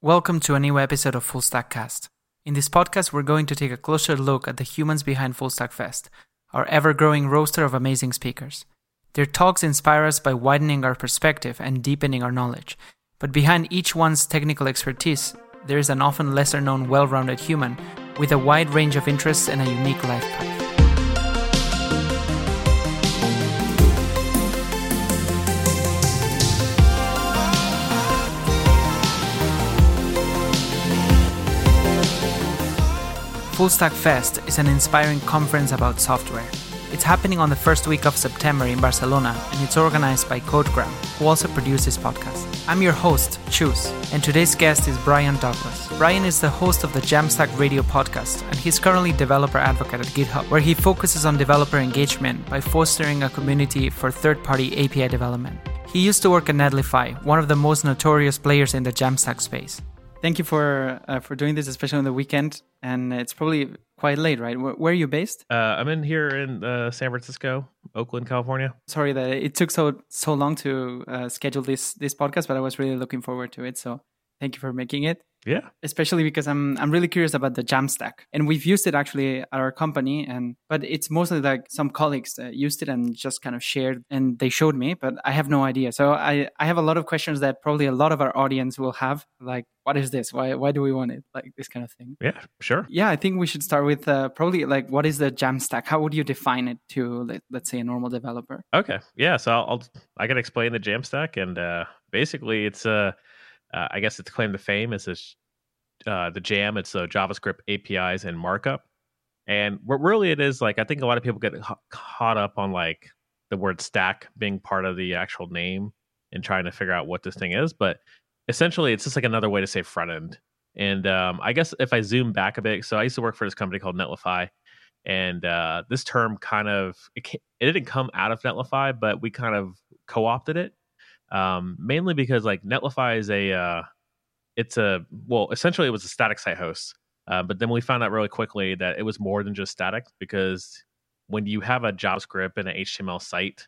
Welcome to a new episode of Full Stack Cast. In this podcast, we're going to take a closer look at the humans behind Full Stack Fest, our ever growing roster of amazing speakers. Their talks inspire us by widening our perspective and deepening our knowledge. But behind each one's technical expertise, there is an often lesser known, well rounded human with a wide range of interests and a unique life path. Full Stack Fest is an inspiring conference about software. It's happening on the first week of September in Barcelona, and it's organized by CodeGram, who also produces this podcast. I'm your host, Chus, and today's guest is Brian Douglas. Brian is the host of the Jamstack Radio podcast, and he's currently developer advocate at GitHub, where he focuses on developer engagement by fostering a community for third-party API development. He used to work at Netlify, one of the most notorious players in the Jamstack space. Thank you for uh, for doing this, especially on the weekend. And it's probably quite late, right? Where, where are you based? Uh, I'm in here in uh, San Francisco, Oakland, California. Sorry that it took so so long to uh, schedule this this podcast, but I was really looking forward to it. So thank you for making it. Yeah. Especially because I'm I'm really curious about the Jamstack, and we've used it actually at our company, and but it's mostly like some colleagues that used it and just kind of shared, and they showed me, but I have no idea. So I I have a lot of questions that probably a lot of our audience will have, like what is this? Why why do we want it? Like this kind of thing. Yeah, sure. Yeah, I think we should start with uh, probably like what is the Jamstack? How would you define it to let, let's say a normal developer? Okay. Yeah. So I'll, I'll I can explain the Jamstack, and uh, basically it's a uh, uh, I guess its claim to fame is this uh, the Jam. It's uh, JavaScript APIs and markup. And what really it is like, I think a lot of people get caught up on like the word stack being part of the actual name and trying to figure out what this thing is. But essentially, it's just like another way to say front end. And um, I guess if I zoom back a bit, so I used to work for this company called Netlify, and uh, this term kind of it, it, didn't come out of Netlify, but we kind of co-opted it um, mainly because like Netlify is a uh, it's a well essentially it was a static site host, uh, but then we found out really quickly that it was more than just static because when you have a JavaScript and an HTML site,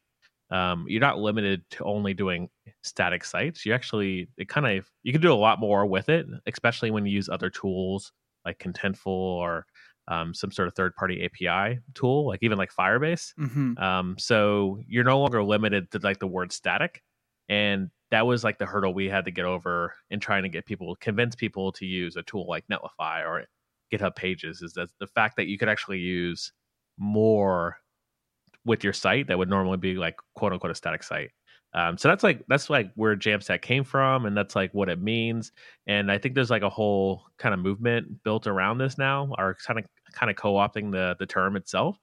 um, you're not limited to only doing static sites. You actually it kind of you can do a lot more with it, especially when you use other tools like Contentful or um, some sort of third party API tool, like even like Firebase. Mm-hmm. Um, so you're no longer limited to like the word static and that was like the hurdle we had to get over in trying to get people convince people to use a tool like netlify or github pages is that the fact that you could actually use more with your site that would normally be like quote unquote a static site. Um, so that's like that's like where jamstack came from and that's like what it means. And i think there's like a whole kind of movement built around this now or kind of kind of co-opting the the term itself.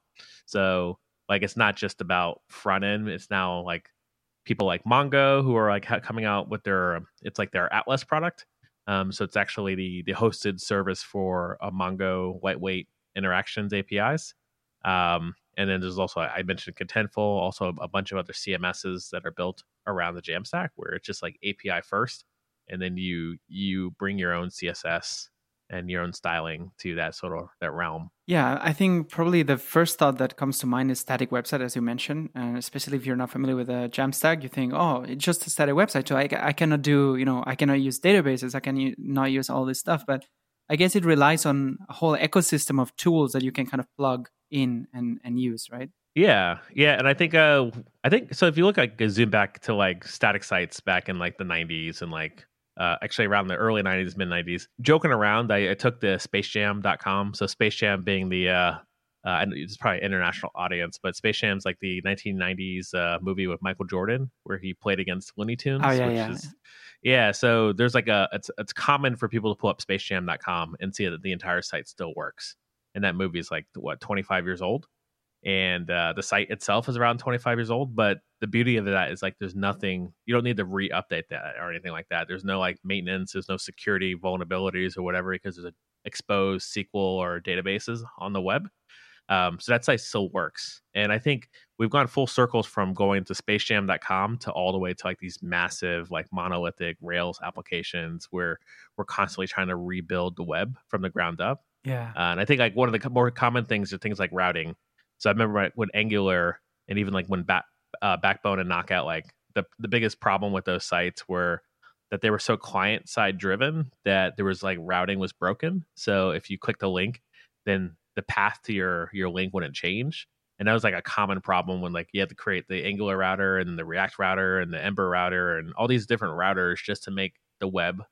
So like it's not just about front end it's now like people like Mongo who are like coming out with their it's like their Atlas product. Um, so it's actually the the hosted service for a Mongo lightweight interactions APIs. Um, and then there's also I mentioned Contentful, also a bunch of other CMSs that are built around the Jamstack where it's just like API first, and then you you bring your own CSS and your own styling to that sort of that realm. Yeah, I think probably the first thought that comes to mind is static website, as you mentioned, and especially if you're not familiar with a Jamstack, you think, oh, it's just a static website, so I, I cannot do, you know, I cannot use databases, I can not use all this stuff, but I guess it relies on a whole ecosystem of tools that you can kind of plug in and and use, right? Yeah, yeah, and I think uh, I think so. If you look like zoom back to like static sites back in like the '90s and like uh, actually around the early 90s, mid 90s. Joking around, I, I, took the spacejam.com. So Space Jam being the, uh, uh, it's probably international audience, but Space Jam's like the 1990s uh, movie with Michael Jordan where he played against Looney Tunes. Oh, yeah, yeah. Is, yeah, so there's like a, it's, it's common for people to pull up spacejam.com and see that the entire site still works. And that movie is like, what, 25 years old? And uh, the site itself is around 25 years old but the beauty of that is like there's nothing you don't need to re-update that or anything like that. There's no like maintenance there's no security vulnerabilities or whatever because there's a exposed sql or databases on the web. Um, so that site still works. And i think we've gone full circles from going to spacejam.com to all the way to like these massive like monolithic rails applications where we're constantly trying to rebuild the web from the ground up. Yeah. Uh, and i think like one of the more common things are things like routing so I remember when Angular and even like when back, uh, Backbone and Knockout, like the the biggest problem with those sites were that they were so client side driven that there was like routing was broken. So if you clicked a link, then the path to your your link wouldn't change. And that was like a common problem when like you had to create the Angular router and the React router and the Ember router and all these different routers just to make the web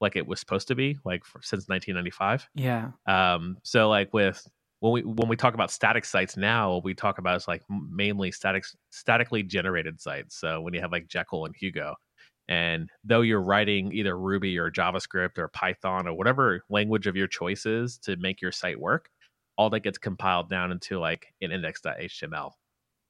like it was supposed to be like for, since 1995. Yeah. Um. So like with when we when we talk about static sites now, we talk about like mainly static statically generated sites. So when you have like Jekyll and Hugo, and though you're writing either Ruby or JavaScript or Python or whatever language of your choices to make your site work, all that gets compiled down into like an index.html.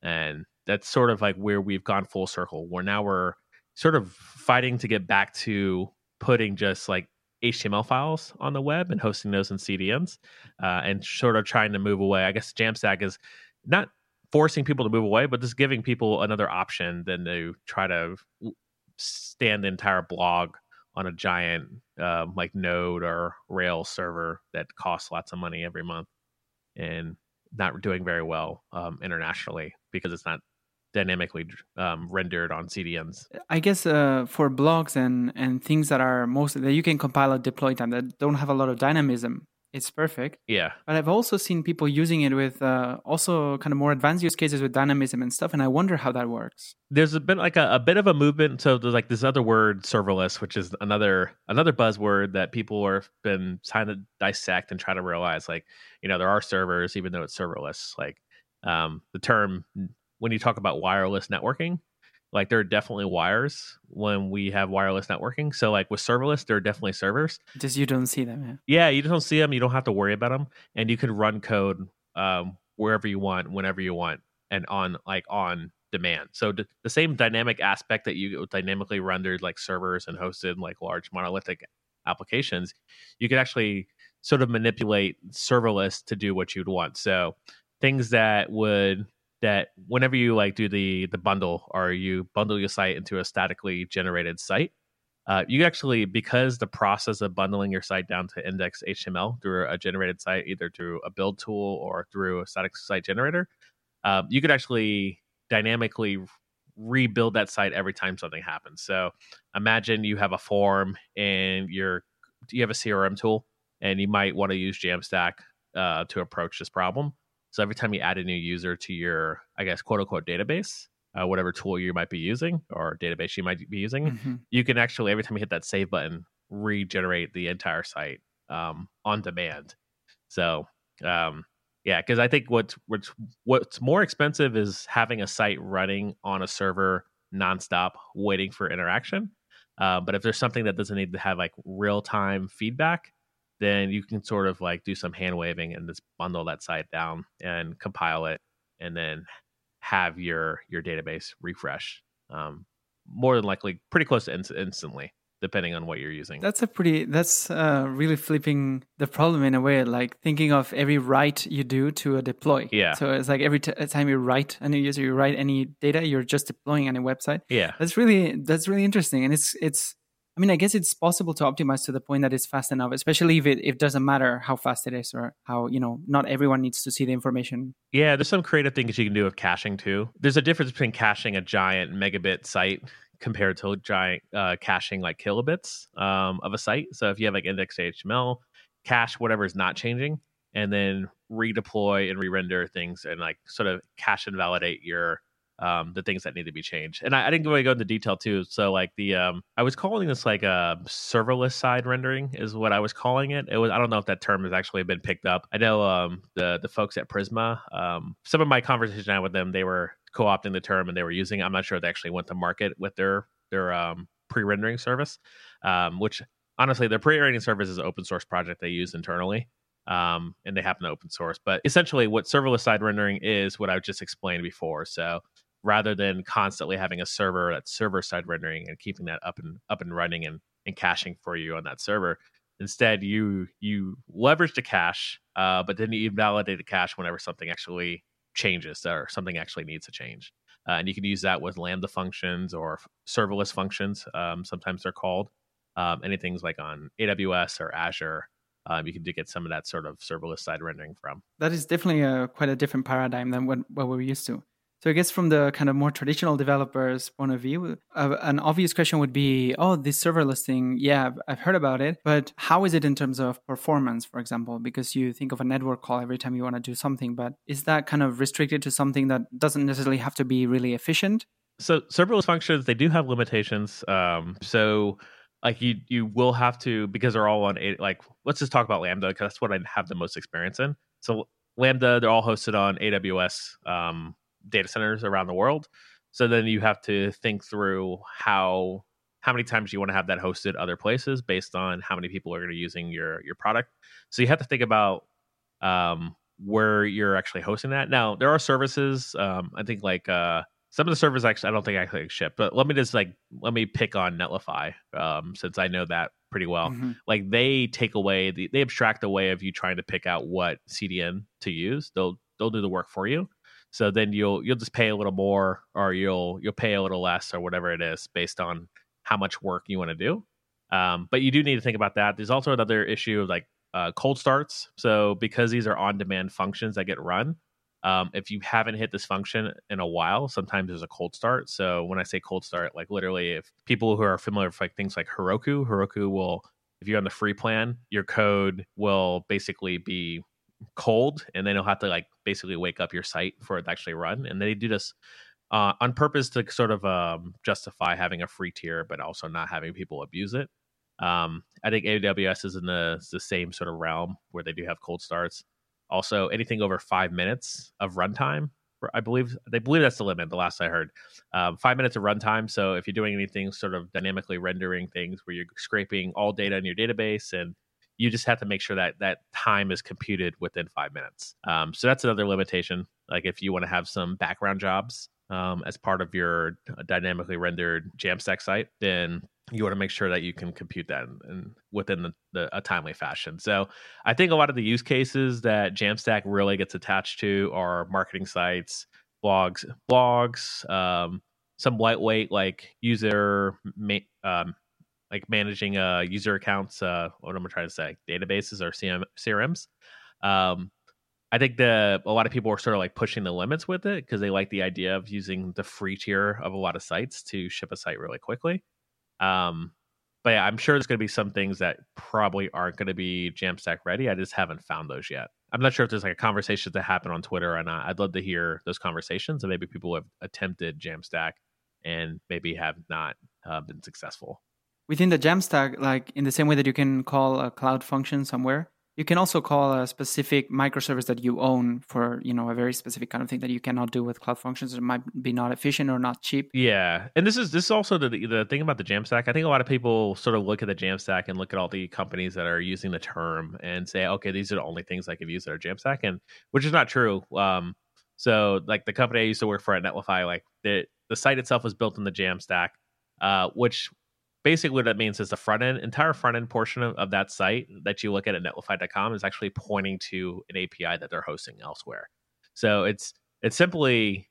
And that's sort of like where we've gone full circle, where now we're sort of fighting to get back to putting just like HTML files on the web and hosting those in CDNs uh, and sort of trying to move away. I guess Jamstack is not forcing people to move away, but just giving people another option than to try to stand the entire blog on a giant uh, like Node or Rails server that costs lots of money every month and not doing very well um, internationally because it's not dynamically um, rendered on CDNs. I guess uh, for blogs and and things that are mostly that you can compile a deploy time that don't have a lot of dynamism, it's perfect. Yeah. But I've also seen people using it with uh, also kind of more advanced use cases with dynamism and stuff, and I wonder how that works. There's been like a, a bit of a movement. So there's like this other word, serverless, which is another another buzzword that people have been trying to dissect and try to realize, like you know, there are servers even though it's serverless. Like um, the term when you talk about wireless networking, like there are definitely wires when we have wireless networking. So like with serverless, there are definitely servers. Just you don't see them. Yeah, yeah you don't see them. You don't have to worry about them, and you can run code um, wherever you want, whenever you want, and on like on demand. So d- the same dynamic aspect that you dynamically rendered like servers and hosted like large monolithic applications, you could actually sort of manipulate serverless to do what you'd want. So things that would that whenever you like do the the bundle or you bundle your site into a statically generated site, uh, you actually because the process of bundling your site down to index HTML through a generated site, either through a build tool or through a static site generator, uh, you could actually dynamically rebuild that site every time something happens. So imagine you have a form and you're you have a CRM tool and you might want to use Jamstack uh, to approach this problem. So every time you add a new user to your, I guess, quote unquote database, uh, whatever tool you might be using or database you might be using, mm-hmm. you can actually, every time you hit that save button, regenerate the entire site um, on demand. So, um, yeah, because I think what's, what's what's more expensive is having a site running on a server nonstop, waiting for interaction. Uh, but if there's something that doesn't need to have like real time feedback, then you can sort of like do some hand waving and just bundle that site down and compile it and then have your your database refresh um, more than likely pretty close to in- instantly depending on what you're using. That's a pretty that's uh, really flipping the problem in a way like thinking of every write you do to a deploy. Yeah. So it's like every t- time you write a new user you write any data you're just deploying on a website. Yeah. That's really that's really interesting and it's it's I mean, I guess it's possible to optimize to the point that it's fast enough, especially if it, it doesn't matter how fast it is or how, you know, not everyone needs to see the information. Yeah, there's some creative things you can do with caching too. There's a difference between caching a giant megabit site compared to giant uh, caching like kilobits um, of a site. So if you have like index.html, cache whatever is not changing, and then redeploy and re-render things and like sort of cache and validate your um, the things that need to be changed. And I, I didn't really go into detail too. So like the um, I was calling this like a serverless side rendering is what I was calling it. It was I don't know if that term has actually been picked up. I know um, the the folks at Prisma. Um, some of my conversation I had with them, they were co-opting the term and they were using. I'm not sure they actually went to market with their their um, pre-rendering service, um, which honestly their pre-rendering service is an open source project they use internally um, and they happen to open source. But essentially, what serverless side rendering is what I just explained before. So rather than constantly having a server that's server side rendering and keeping that up and up and running and, and caching for you on that server. Instead, you you leverage the cache, uh, but then you invalidate the cache whenever something actually changes or something actually needs to change. Uh, and you can use that with Lambda functions or serverless functions. Um, sometimes they're called um, anything like on AWS or Azure. Um, you can get some of that sort of serverless side rendering from. That is definitely a, quite a different paradigm than what, what we're used to. So I guess from the kind of more traditional developers' point of view, uh, an obvious question would be, oh, this serverless thing, yeah, I've heard about it, but how is it in terms of performance, for example? Because you think of a network call every time you want to do something, but is that kind of restricted to something that doesn't necessarily have to be really efficient? So serverless functions, they do have limitations. Um, so like you you will have to because they're all on like let's just talk about lambda because that's what i have the most experience in so lambda they're all hosted on aws um, data centers around the world so then you have to think through how how many times you want to have that hosted other places based on how many people are going to be using your your product so you have to think about um, where you're actually hosting that now there are services um, i think like uh, some of the servers actually I don't think actually ship, but let me just like let me pick on Netlify um, since I know that pretty well. Mm-hmm. Like they take away the, they abstract away of you trying to pick out what CDN to use. They'll they'll do the work for you. So then you'll you'll just pay a little more or you'll you'll pay a little less or whatever it is based on how much work you want to do. Um, but you do need to think about that. There's also another issue of like uh, cold starts. So because these are on demand functions that get run, um, if you haven't hit this function in a while, sometimes there's a cold start. So when I say cold start, like literally, if people who are familiar with like things like Heroku, Heroku will, if you're on the free plan, your code will basically be cold, and then you'll have to like basically wake up your site for it to actually run. And they do this uh, on purpose to sort of um, justify having a free tier, but also not having people abuse it. Um, I think AWS is in the, the same sort of realm where they do have cold starts. Also, anything over five minutes of runtime, I believe they believe that's the limit. The last I heard, um, five minutes of runtime. So if you're doing anything sort of dynamically rendering things where you're scraping all data in your database and you just have to make sure that that time is computed within five minutes. Um, so that's another limitation. Like if you want to have some background jobs um, as part of your dynamically rendered Jamstack site, then you want to make sure that you can compute that in, in within the, the, a timely fashion. So I think a lot of the use cases that Jamstack really gets attached to are marketing sites, blogs, blogs, um, some lightweight like user ma- um, like managing uh, user accounts. Uh, what am I trying to say? Databases or CM, CRMs. Um, I think the a lot of people are sort of like pushing the limits with it because they like the idea of using the free tier of a lot of sites to ship a site really quickly. Um, but yeah, I'm sure there's going to be some things that probably aren't going to be Jamstack ready. I just haven't found those yet. I'm not sure if there's like a conversation that happen on Twitter or not. I'd love to hear those conversations and maybe people have attempted Jamstack and maybe have not uh, been successful. Within the Jamstack, like in the same way that you can call a cloud function somewhere, you can also call a specific microservice that you own for you know a very specific kind of thing that you cannot do with cloud functions it might be not efficient or not cheap. Yeah and this is this is also the the thing about the jamstack. I think a lot of people sort of look at the jamstack and look at all the companies that are using the term and say okay these are the only things i could use that are jamstack and which is not true um so like the company i used to work for at netlify like the the site itself was built in the jamstack uh, which basically what that means is the front end entire front end portion of, of that site that you look at at netlify.com is actually pointing to an api that they're hosting elsewhere. So it's it's simply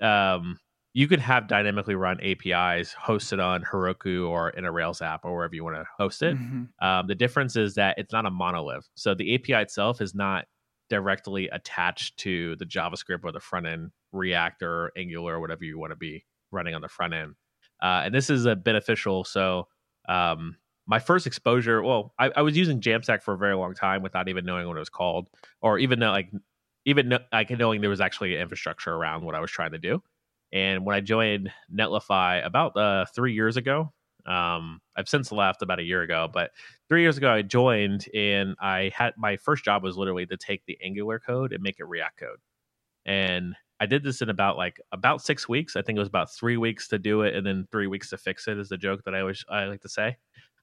um, you could have dynamically run apis hosted on heroku or in a rails app or wherever you want to host it. Mm-hmm. um, the difference is that it's not a monolith. So the api itself is not directly attached to the javascript or the front end react or angular or whatever you want to be running on the front end uh, and this is a beneficial. So um, my first exposure, well, I, I, was using Jamstack for a very long time without even knowing what it was called, or even know, like even know, like knowing there was actually infrastructure around what I was trying to do. And when I joined Netlify about uh, three years ago, um, I've since left about a year ago, but three years ago I joined, and I had my first job was literally to take the Angular code and make it React code. And I did this in about like about six weeks. I think it was about three weeks to do it, and then three weeks to fix it. Is the joke that I always I like to say.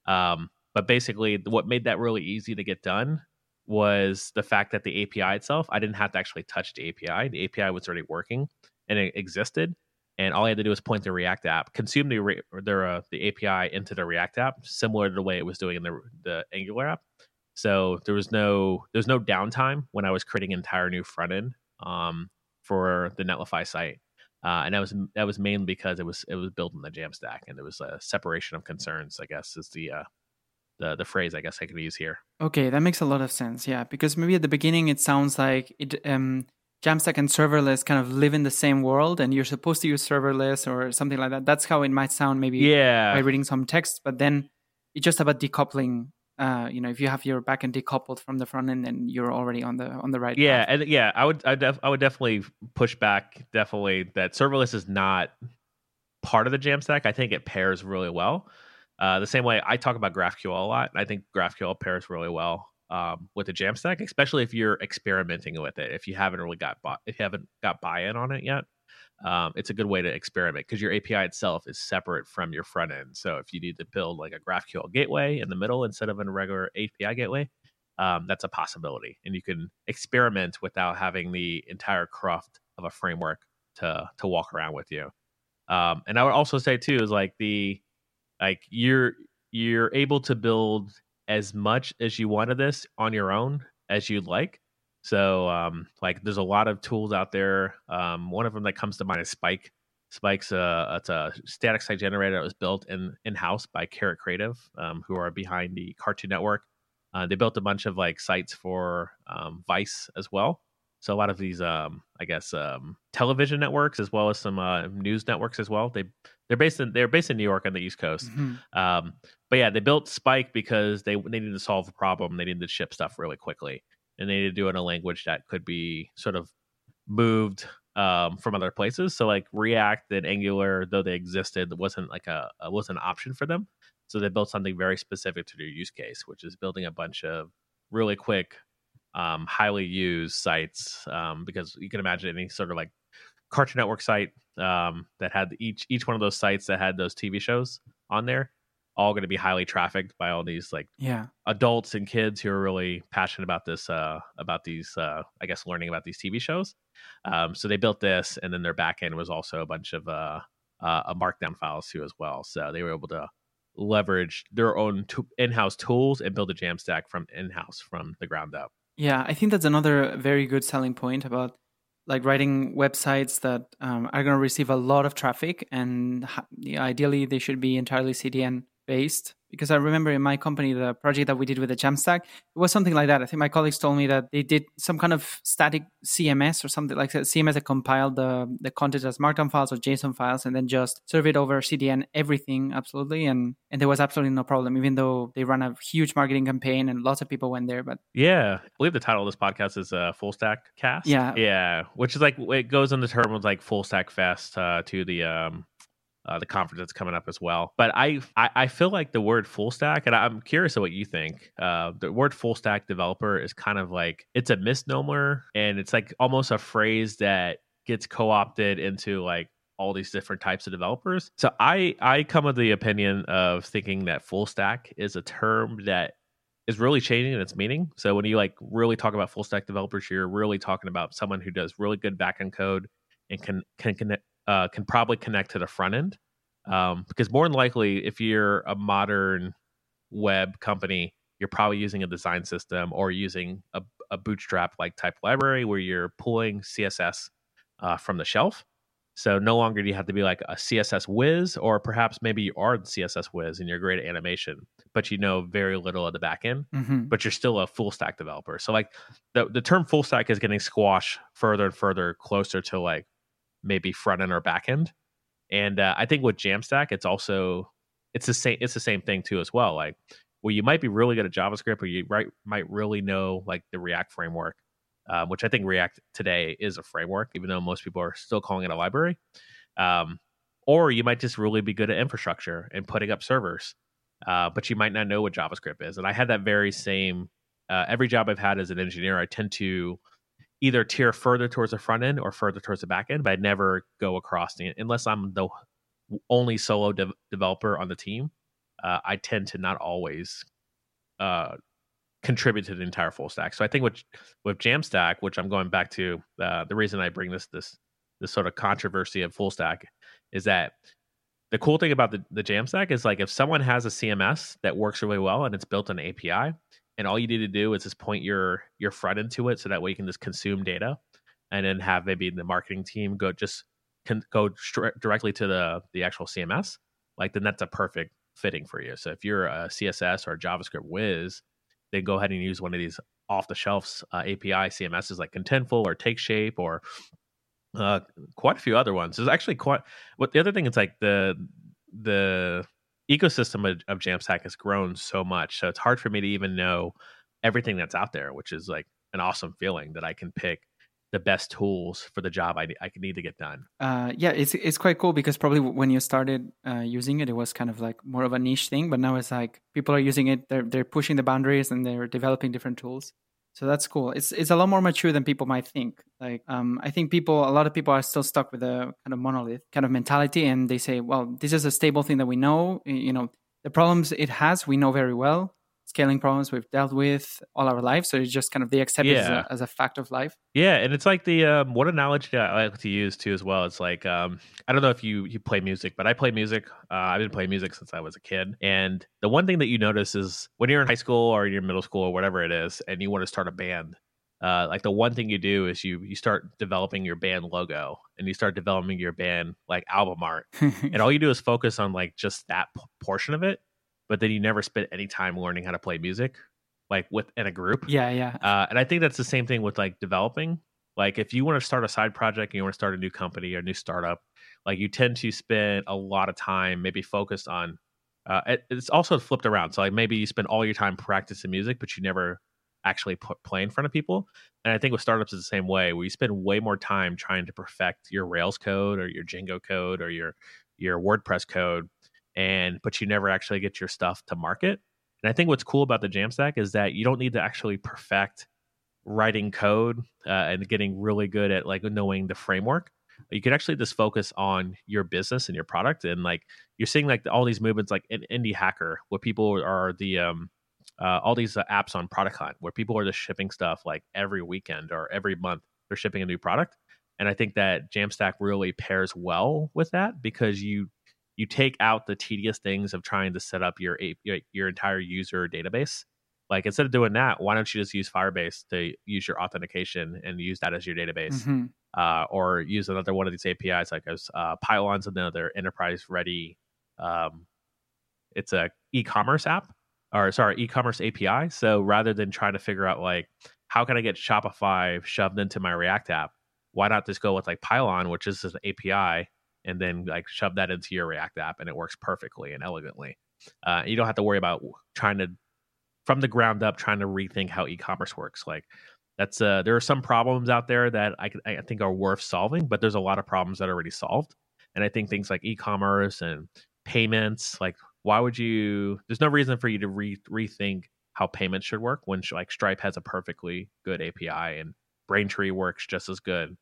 Um, but basically, what made that really easy to get done was the fact that the API itself, I didn't have to actually touch the API. The API was already working and it existed, and all I had to do was point the React app, consume the the, uh, the API into the React app, similar to the way it was doing in the the Angular app. So there was no there was no downtime when I was creating an entire new front end. Um, for the Netlify site. Uh, and that was that was mainly because it was it was built in the Jamstack, and there was a separation of concerns. I guess is the uh, the the phrase I guess I can use here. Okay, that makes a lot of sense. Yeah, because maybe at the beginning it sounds like it um Jamstack and serverless kind of live in the same world and you're supposed to use serverless or something like that. That's how it might sound maybe yeah. by reading some text, but then it's just about decoupling uh, you know, if you have your backend decoupled from the front end, then you're already on the on the right. Yeah, path. and yeah, I would I, def- I would definitely push back definitely that serverless is not part of the Jamstack. I think it pairs really well. Uh, the same way I talk about GraphQL a lot. I think GraphQL pairs really well um, with the Jamstack, especially if you're experimenting with it. If you haven't really got buy- if you haven't got buy-in on it yet, um, it's a good way to experiment because your API itself is separate from your front end. So if you need to build like a GraphQL gateway in the middle instead of a regular API gateway, um, that's a possibility, and you can experiment without having the entire cruft of a framework to to walk around with you. Um, and I would also say too is like the like you're you're able to build as much as you want of this on your own as you'd like so, um, like, there's a lot of tools out there. Um, one of them that comes to mind is Spike. Spike's a it's a static site generator that was built in in house by Carrot Creative, um, who are behind the Cartoon Network. Uh, they built a bunch of like sites for um, Vice as well. So a lot of these, um, I guess, um, television networks as well as some uh, news networks as well. They they're based in they're based in New York on the East Coast. Mm-hmm. Um, but yeah, they built Spike because they they needed to solve a problem. They needed to ship stuff really quickly and they need to do it in a language that could be sort of moved um, from other places. So like React and Angular, though they existed, wasn't like a, a wasn't an option for them. So they built something very specific to their use case, which is building a bunch of really quick, um, highly used sites. Um, because you can imagine any sort of like Cartoon Network site um, that had each each one of those sites that had those TV shows on there all going to be highly trafficked by all these like yeah. adults and kids who are really passionate about this uh about these uh i guess learning about these tv shows. Um so they built this and then their backend was also a bunch of uh uh markdown files too as well. So they were able to leverage their own to- in-house tools and build a jamstack from in-house from the ground up. Yeah i think that's another very good selling point about like writing websites that um, are going to receive a lot of traffic and ha- ideally they should be entirely cdn based because I remember in my company the project that we did with the Jamstack, it was something like that. I think my colleagues told me that they did some kind of static CMS or something like that. CMS that compiled the the content as Markdown files or JSON files and then just serve it over CDN everything absolutely and and there was absolutely no problem even though they ran a huge marketing campaign and lots of people went there. But yeah, I believe the title of this podcast is uh, Full Stack Cast. Yeah, yeah, which is like it goes in the term of like Full Stack Fest uh, to the um uh, the conference that's coming up as well. But I, I, I feel like the word full stack, and I'm curious of what you think. Uh, the word full stack developer is kind of like it's a misnomer, and it's like almost a phrase that gets co-opted into like all these different types of developers. So I I come with the opinion of thinking that full stack is a term that is really changing in its meaning. So when you like really talk about full stack developers, you're really talking about someone who does really good backend code and can can connect uh, can probably connect to the front end um, because more than likely if you're a modern web company you're probably using a design system or using a, a bootstrap like type library where you're pulling css uh, from the shelf so no longer do you have to be like a css whiz or perhaps maybe you are the css whiz and you're great at animation but you know very little of the back end mm-hmm. but you're still a full stack developer so like the, the term full stack is getting squashed further and further closer to like maybe front end or back end. And uh, I think with Jamstack, it's also it's the same it's the same thing too as well. Like well, you might be really good at JavaScript, or you right, might really know like the React framework, um, which I think React today is a framework, even though most people are still calling it a library. Um, or you might just really be good at infrastructure and putting up servers, uh, but you might not know what JavaScript is. And I had that very same. Uh, every job I've had as an engineer, I tend to either tier further towards the front end or further towards the back end, but I never go across the unless I'm the only solo de- developer on the team. Uh, I tend to not always uh, contribute to the entire full stack. So I think with with Jamstack, which I'm going back to, uh, the reason I bring this this this sort of controversy of full stack is that the cool thing about the, the Jamstack is like if someone has a CMS that works really well and it's built on API, and all you need to do is just point your your front into it so that way you can just consume data and then have maybe the marketing team go just can go directly to the the actual cms like then that's a perfect fitting for you so if you're a css or a javascript whiz then go ahead and use one of these off the shelves uh, API CMSs like Contentful or TakeShape or uh, quite a few other ones. There's actually quite. What the other thing is like the the ecosystem of, of Jamstack has grown so much, so it's hard for me to even know everything that's out there, which is like an awesome feeling that I can pick the best tools for the job I, I need to get done. Uh, yeah, it's it's quite cool because probably when you started uh, using it, it was kind of like more of a niche thing, but now it's like people are using it. They're they're pushing the boundaries and they're developing different tools. So that's cool. It's it's a lot more mature than people might think. Like um, I think people, a lot of people are still stuck with a kind of monolith kind of mentality, and they say, well, this is a stable thing that we know. You know, the problems it has, we know very well scaling problems we've dealt with all our life. So it's just kind of they accept yeah. it as a, as a, fact of life. Yeah, and it's like the um, one analogy I like to use too as well. It's like um, I don't know if you you play music, but I play music. Uh, I've been playing music since I was a kid, and the one thing that you notice is when you're in high school or you're in middle school or whatever it is, and you want to start a band. Uh, like the one thing you do is you you start developing your band logo and you start developing your band like album art and all you do is focus on like just that p- portion of it but then you never spend any time learning how to play music like within a group. Yeah yeah. Uh, and i think that's the same thing with like developing. Like if you want to start a side project and you want to start a new company or a new startup like you tend to spend a lot of time maybe focused on uh, it, it's also flipped around. So like maybe you spend all your time practicing music but you never actually put, play in front of people. And i think with startups is the same way where you spend way more time trying to perfect your rails code or your django code or your your wordpress code and but you never actually get your stuff to market. And I think what's cool about the Jamstack is that you don't need to actually perfect writing code uh, and getting really good at like knowing the framework. You can actually just focus on your business and your product. And like you're seeing like all these movements like in Indie Hacker, where people are the um, uh, all these uh, apps on Product Hunt, where people are just shipping stuff like every weekend or every month. They're shipping a new product. And I think that Jamstack really pairs well with that because you you take out the tedious things of trying to set up your your entire user database. Like instead of doing that, why don't you just use Firebase to use your authentication and use that as your database, mm-hmm. uh, or use another one of these APIs like as uh, Pylon's another enterprise ready. Um, it's a e-commerce app, or sorry, e-commerce API. So rather than trying to figure out like how can I get Shopify shoved into my React app, why not just go with like Pylon, which is an API and then like shove that into your React app, and it works perfectly and elegantly. Uh, you don't have to worry about trying to from the ground up trying to rethink how e-commerce works. Like that's uh, there are some problems out there that I, I think are worth solving, but there's a lot of problems that are already solved. And I think things like e-commerce and payments, like why would you? There's no reason for you to re- rethink how payments should work when like Stripe has a perfectly good API and Braintree works just as good.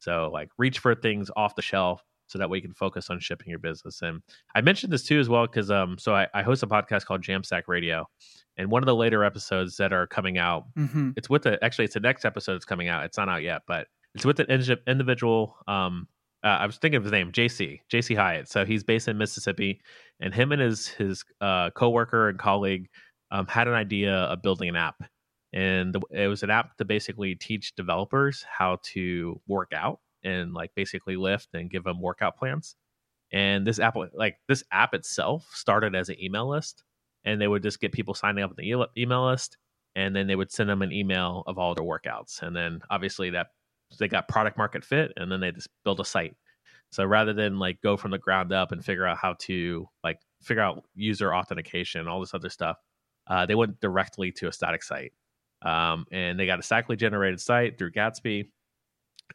So like reach for things off the shelf so that way you can focus on shipping your business. And I mentioned this too as well because um, so I, I, host a podcast called Jamstack Radio, and one of the later episodes that are coming out, mm-hmm. it's with the actually it's the next episode that's coming out. It's not out yet, but it's with an individual. Um, uh, I was thinking of his name, JC JC Hyatt. So he's based in Mississippi, and him and his his uh, coworker and colleague um, had an idea of building an app. And the, it was an app to basically teach developers how to work out and like basically lift and give them workout plans. And this app, like this app itself, started as an email list, and they would just get people signing up on the email list, and then they would send them an email of all their workouts, and then obviously that they got product market fit, and then they just build a site. So rather than like go from the ground up and figure out how to like figure out user authentication, all this other stuff, uh, they went directly to a static site. Um, and they got a statically generated site through Gatsby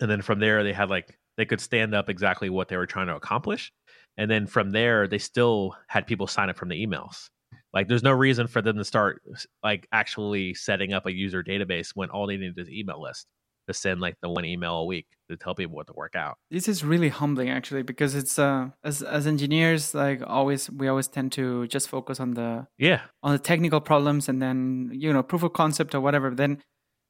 and then from there they had like they could stand up exactly what they were trying to accomplish and then from there they still had people sign up from the emails like there's no reason for them to start like actually setting up a user database when all they need is email list to send like the one email a week to tell people what to work out. This is really humbling actually because it's uh as as engineers like always we always tend to just focus on the yeah on the technical problems and then you know proof of concept or whatever then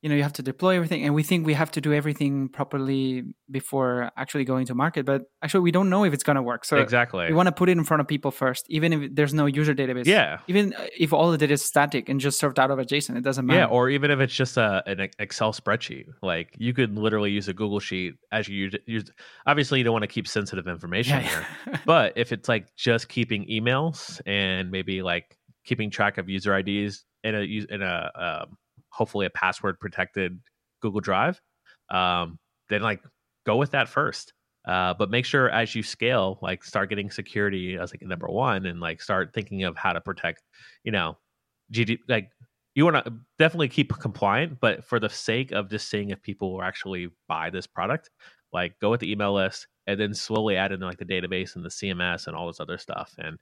you know you have to deploy everything and we think we have to do everything properly before actually going to market but actually we don't know if it's going to work. So exactly. we want to put it in front of people first even if there's no user database. Yeah. Even if all the data is static and just served out of a json it doesn't matter. Yeah or even if it's just a, an excel spreadsheet like you could literally use a google sheet as you use obviously you don't want to keep sensitive information yeah, here but if it's like just keeping emails and maybe like keeping track of user ids in a in a um, hopefully a password protected Google Drive, um, then like go with that first. Uh, but make sure as you scale, like start getting security as like number one, and like start thinking of how to protect, you know, GD like you want to definitely keep compliant, but for the sake of just seeing if people will actually buy this product, like go with the email list and then slowly add in like the database and the CMS and all this other stuff. And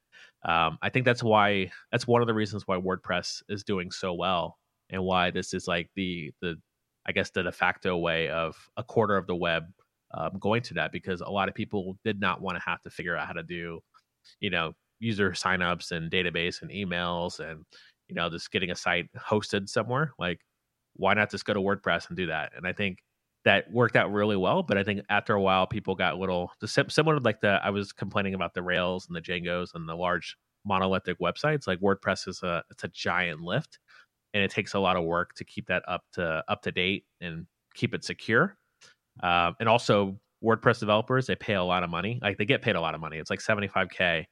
um, I think that's why that's one of the reasons why WordPress is doing so well and why this is like the the I guess the de facto way of a quarter of the web um, going to that because a lot of people did not want to have to figure out how to do, you know, user signups and database and emails and you know just getting a site hosted somewhere. Like, why not just go to WordPress and do that? And I think that worked out really well. But I think after a while, people got little similar like the I was complaining about the Rails and the Django's and the large monolithic websites. Like WordPress is a it's a giant lift, and it takes a lot of work to keep that up to up to date and keep it secure. Um, and also WordPress developers, they pay a lot of money. Like they get paid a lot of money. It's like 75K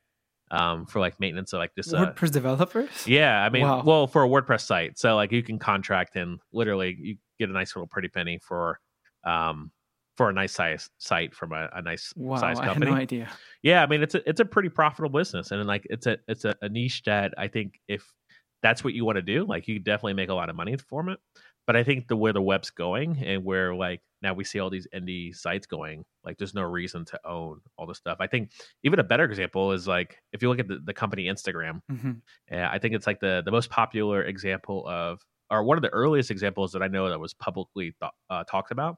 um, for like maintenance of like this uh, WordPress developers. Yeah, I mean, wow. well, for a WordPress site, so like you can contract and literally you get a nice little pretty penny for um for a nice size site from a, a nice wow, size company. I had no idea. Yeah, I mean it's a it's a pretty profitable business, and like it's a it's a, a niche that I think if that's what you want to do, like you definitely make a lot of money from it. But I think the where the web's going and where like now we see all these indie sites going, like there's no reason to own all this stuff. I think even a better example is like if you look at the, the company Instagram, mm-hmm. yeah, I think it's like the the most popular example of or one of the earliest examples that I know that was publicly th- uh, talked about,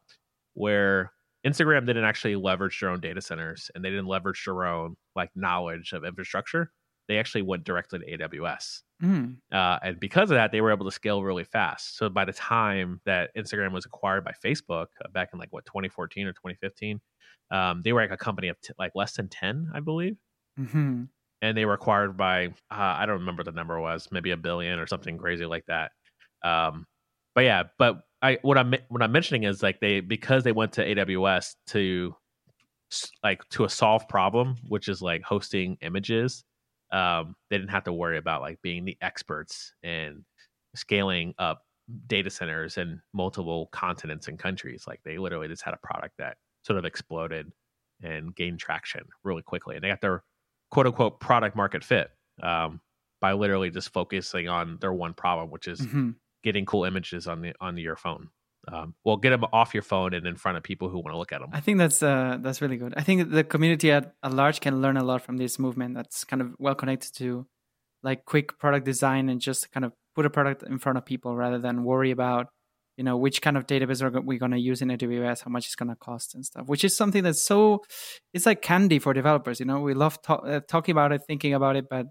where Instagram didn't actually leverage their own data centers and they didn't leverage their own like knowledge of infrastructure. They actually went directly to AWS. Mm. Uh, and because of that, they were able to scale really fast. So by the time that Instagram was acquired by Facebook uh, back in like what 2014 or 2015, um, they were like a company of t- like less than 10, I believe. Mm-hmm. And they were acquired by uh, I don't remember the number was maybe a billion or something crazy like that. Um, but yeah, but I what I'm what I'm mentioning is like they because they went to AWS to like to a solve problem, which is like hosting images um, they didn't have to worry about like being the experts in scaling up data centers in multiple continents and countries. Like they literally just had a product that sort of exploded and gained traction really quickly, and they got their quote unquote product market fit um, by literally just focusing on their one problem, which is mm-hmm. getting cool images on the on your phone um, well get them off your phone and in front of people who want to look at them i think that's uh, that's really good. I think the community at, at large can learn a lot from this movement that's kind of well connected to like quick product design and just kind of put a product in front of people rather than worry about you know which kind of database are we going to use in aws how much it's going to cost and stuff which is something that's so it's like candy for developers you know? We love uh, talking about it thinking about it but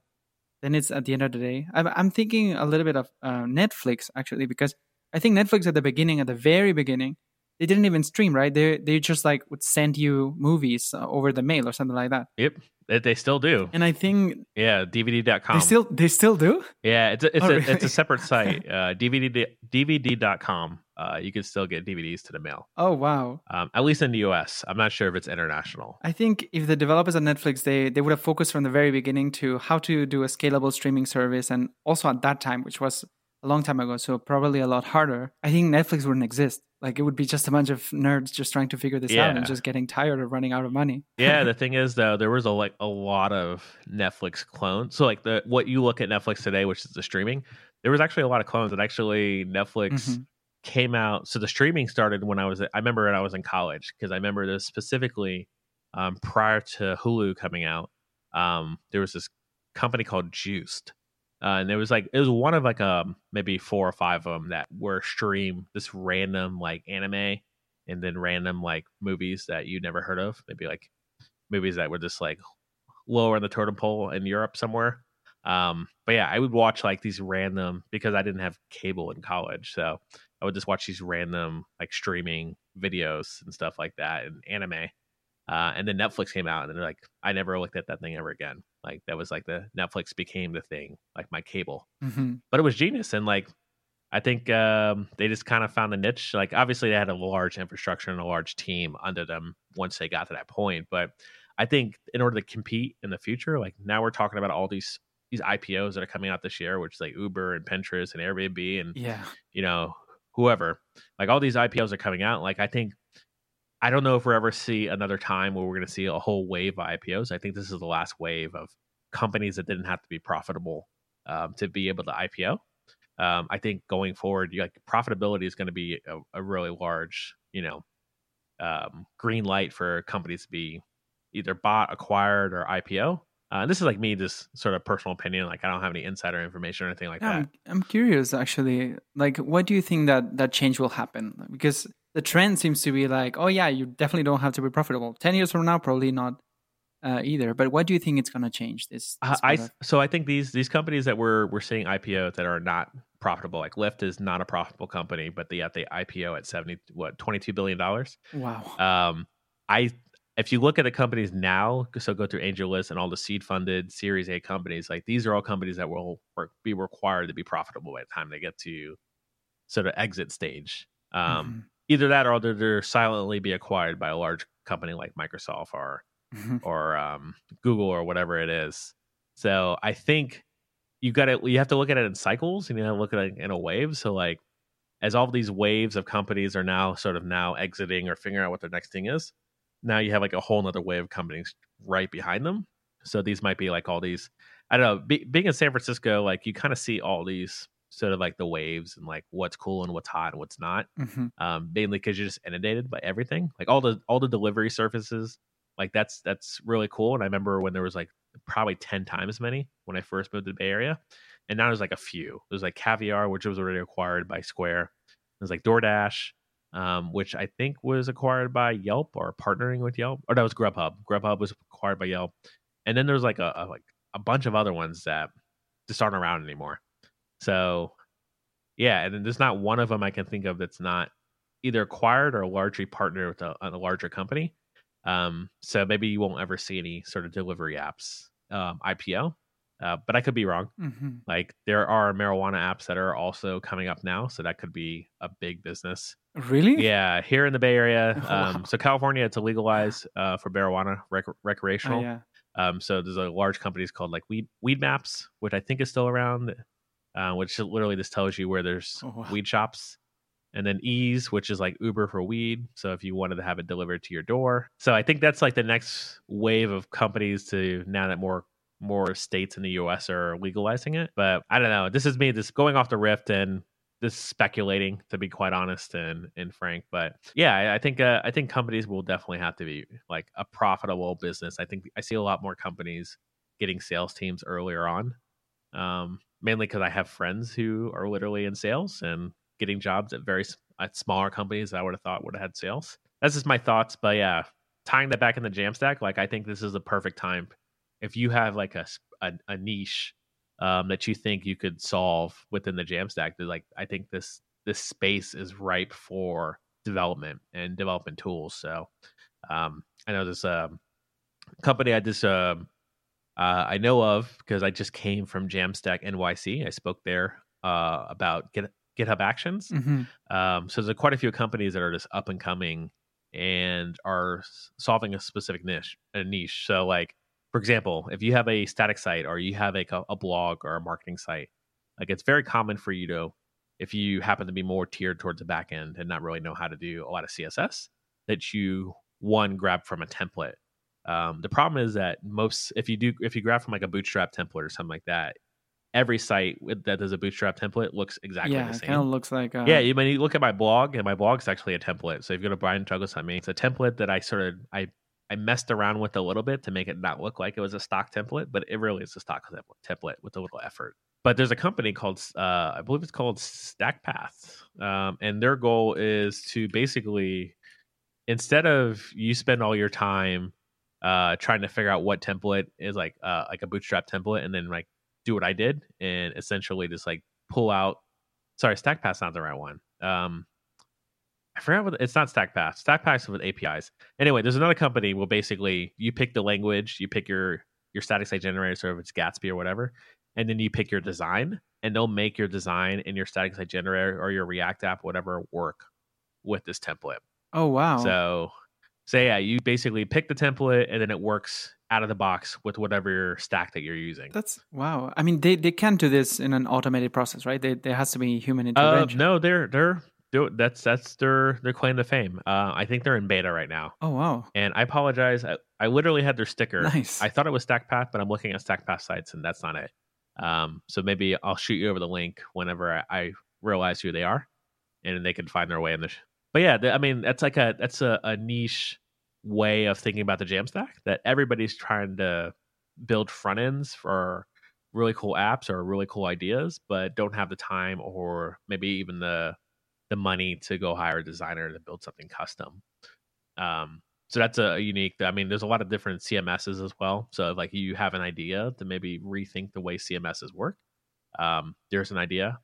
then it's at the end of the day. I'm, I'm thinking a little bit of uh, netflix actually because I think Netflix at the beginning, at the very beginning, they didn't even stream, right? They they just like would send you movies uh, over the mail or something like that. Yep, they still do. And I think yeah, DVD.com. They still they still do. Yeah, it's a, it's oh, a really? it's a separate site. Uh, DVD DVD.com. Uh, you can still get DVDs to the mail. Oh wow! Um, at least in the US, I'm not sure if it's international. I think if the developers at Netflix they they would have focused from the very beginning to how to do a scalable streaming service, and also at that time, which was a long time ago, so probably a lot harder. I think Netflix wouldn't exist. Like it would be just a bunch of nerds just trying to figure this yeah. out and just getting tired of running out of money. yeah, the thing is though, there was a like a lot of Netflix clones. So like the what you look at Netflix today, which is the streaming, there was actually a lot of clones. And actually, Netflix mm-hmm. came out. So the streaming started when I was. I remember when I was in college because I remember this specifically um, prior to Hulu coming out. Um, there was this company called Joost uh, and there was like it was one of like um maybe four or five of them that were stream this random like anime and then random like movies that you never heard of. Maybe like movies that were just like lower in the totem pole in Europe somewhere. Um but yeah I would watch like these random because I didn't have cable in college so I would just watch these random like streaming videos and stuff like that and anime. Uh, and then Netflix came out, and they're like, I never looked at that thing ever again. Like that was like the Netflix became the thing, like my cable. Mm-hmm. But it was genius, and like I think um, they just kind of found the niche. Like obviously they had a large infrastructure and a large team under them once they got to that point. But I think in order to compete in the future, like now we're talking about all these these IPOs that are coming out this year, which is like Uber and Pinterest and Airbnb and yeah, you know whoever. Like all these IPOs are coming out. Like I think I don't know if we'll ever see another time where we're going to see a whole wave of IPOs. I think this is the last wave of companies that didn't have to be profitable um, to be able to IPO. Um, I think going forward, like profitability is going to be a, a, really large, you know, um, green light for companies to be either bought, acquired, or IPO. Uh, this is like me, just sort of personal opinion. Like I don't have any insider information or anything like yeah, that. I'm, I'm curious, actually. Like, what do you think that that change will happen? Because the trend seems to be like, oh yeah, you definitely don't have to be profitable. Ten years from now, probably not uh, either. But what do you think it's going to change? This, this I so I think these these companies that we're we're seeing IPO that are not profitable, like Lyft is not a profitable company, but they at the IPO at seventy what twenty two billion dollars. Wow. Um, I if you look at the companies now, so go through AngelList and all the seed funded Series A companies, like these are all companies that will be required to be profitable by the time they get to sort of exit stage. Um, mm-hmm. Either that or they're silently be acquired by a large company like Microsoft or mm-hmm. or um, Google or whatever it is. So I think you got to you have to look at it in cycles and you have to look at it in a wave. So like as all these waves of companies are now sort of now exiting or figuring out what their next thing is, now you have like a whole nother wave of companies right behind them. So these might be like all these, I don't know, be, being in San Francisco, like you kind of see all these sort of like the waves and like what's cool and what's hot and what's not. Mm-hmm. Um, mainly because you're just inundated by everything, like all the all the delivery services. Like that's that's really cool. And I remember when there was like probably ten times as many when I first moved to the Bay Area, and now there's like a few. There's like Caviar, which was already acquired by Square. There's like DoorDash um, which I think was acquired by Yelp or partnering with Yelp, or that was Grubhub. Grubhub was acquired by Yelp, and then there's like a, a like a bunch of other ones that just aren't around anymore. So, yeah, and then there's not one of them I can think of that's not either acquired or largely partnered with a, a larger company. Um, so maybe you won't ever see any sort of delivery apps um, IPO. Uh, but I could be wrong. Mm-hmm. Like there are marijuana apps that are also coming up now, so that could be a big business. Really? Yeah, here in the Bay Area. Um, so California, it's legalized uh, for marijuana rec- recreational. Oh, yeah. Um, so there's a large companies called like Weedmaps, which I think is still around, uh, which literally just tells you where there's oh, wow. weed shops. And then Eaze, which is like Uber for weed. So if you wanted to have it delivered to your door. So I think that's like the next wave of companies to now that more more states in the US are legalizing it. But I don't know. This is me just going off the rift and this speculating to be quite honest and and frank but yeah i, I think uh, i think companies will definitely have to be like a profitable business i think i see a lot more companies getting sales teams earlier on um, mainly because i have friends who are literally in sales and getting jobs at very at smaller companies i would have thought would have had sales that's just my thoughts but yeah tying that back in the jamstack like i think this is the perfect time if you have like a, a, a niche um, that you think you could solve within the Jamstack, like I think this this space is ripe for development and development tools. So um, I know this um, company I just uh, uh, I know of because I just came from Jamstack NYC. I spoke there uh, about Git, GitHub Actions. Mm-hmm. Um, so there's quite a few companies that are just up and coming and are solving a specific niche. A niche. So like for example, if you have a static site or you have a, a blog or a marketing site, like it's very common for you to, if you happen to be more tiered towards the back end and not really know how to do a lot of CSS, that you one grab from a template. Um, the problem is that most, if you do, if you grab from like a Bootstrap template or something like that, every site that does a Bootstrap template looks exactly yeah, the same. Yeah, kind of looks like. Uh... Yeah, you mean you look at my blog, and my blog's actually a template. So if you go to Brian Douglas on me, it's a template that I sort of I I messed around with a little bit to make it not look like it was a stock template, but it really is a stock template with a little effort. But there's a company called, uh, I believe it's called StackPath, um, and their goal is to basically, instead of you spend all your time uh, trying to figure out what template is like uh, like a Bootstrap template, and then like do what I did, and essentially just like pull out. Sorry, StackPath's not the right one. Um, I forgot what it's not StackPath. StackPath with APIs. Anyway, there's another company where basically you pick the language, you pick your your static site generator, so if it's Gatsby or whatever, and then you pick your design, and they'll make your design in your static site generator or your React app, whatever, work with this template. Oh wow! So, so yeah, you basically pick the template, and then it works out of the box with whatever stack that you're using. That's wow. I mean, they, they can't do this in an automated process, right? They, there has to be human uh, intervention. Uh, no, they're they're do that's that's their their claim to fame. Uh, I think they're in beta right now. Oh wow! And I apologize. I, I literally had their sticker. Nice. I thought it was StackPath, but I'm looking at StackPath sites, and that's not it. Um, so maybe I'll shoot you over the link whenever I, I realize who they are, and they can find their way in the. Sh- but yeah, I mean that's like a that's a, a niche way of thinking about the Jamstack that everybody's trying to build front ends for really cool apps or really cool ideas, but don't have the time or maybe even the the money to go hire a designer to build something custom. Um, so that's a unique. I mean, there's a lot of different CMSs as well. So like you have an idea to maybe rethink the way CMSs work, um, there's an idea.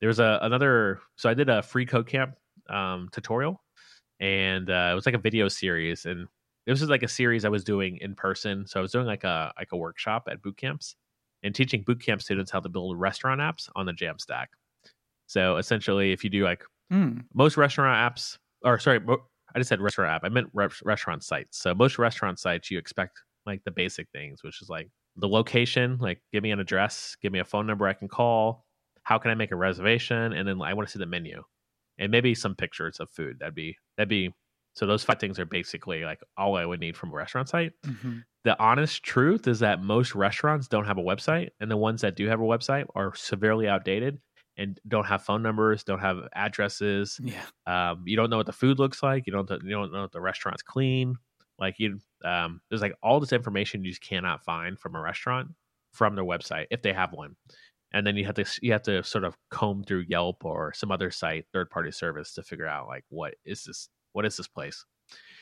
There's a another. So I did a free code camp um, tutorial, and uh, it was like a video series, and this was like a series I was doing in person. So I was doing like a like a workshop at boot camps and teaching boot camp students how to build restaurant apps on the Jamstack. So essentially, if you do like Mm. most restaurant apps, or sorry, I just said restaurant app. I meant re- restaurant sites. So most restaurant sites, you expect like the basic things, which is like the location, like give me an address, give me a phone number I can call. How can I make a reservation? And then I want to see the menu, and maybe some pictures of food. That'd be that'd be. So those five things are basically like all I would need from a restaurant site. hmm The honest truth is that most restaurants don't have a website, and the ones that do have a website are severely outdated and don't have phone numbers, don't have addresses. Yeah. Um, you don't know what the food looks like. You don't you don't know if the restaurant's clean. Like you, um, there's like all this information you just cannot find from a restaurant from their website if they have one. And then you have to you have to sort of comb through Yelp or some other site, third party service to figure out like what is this what is this place.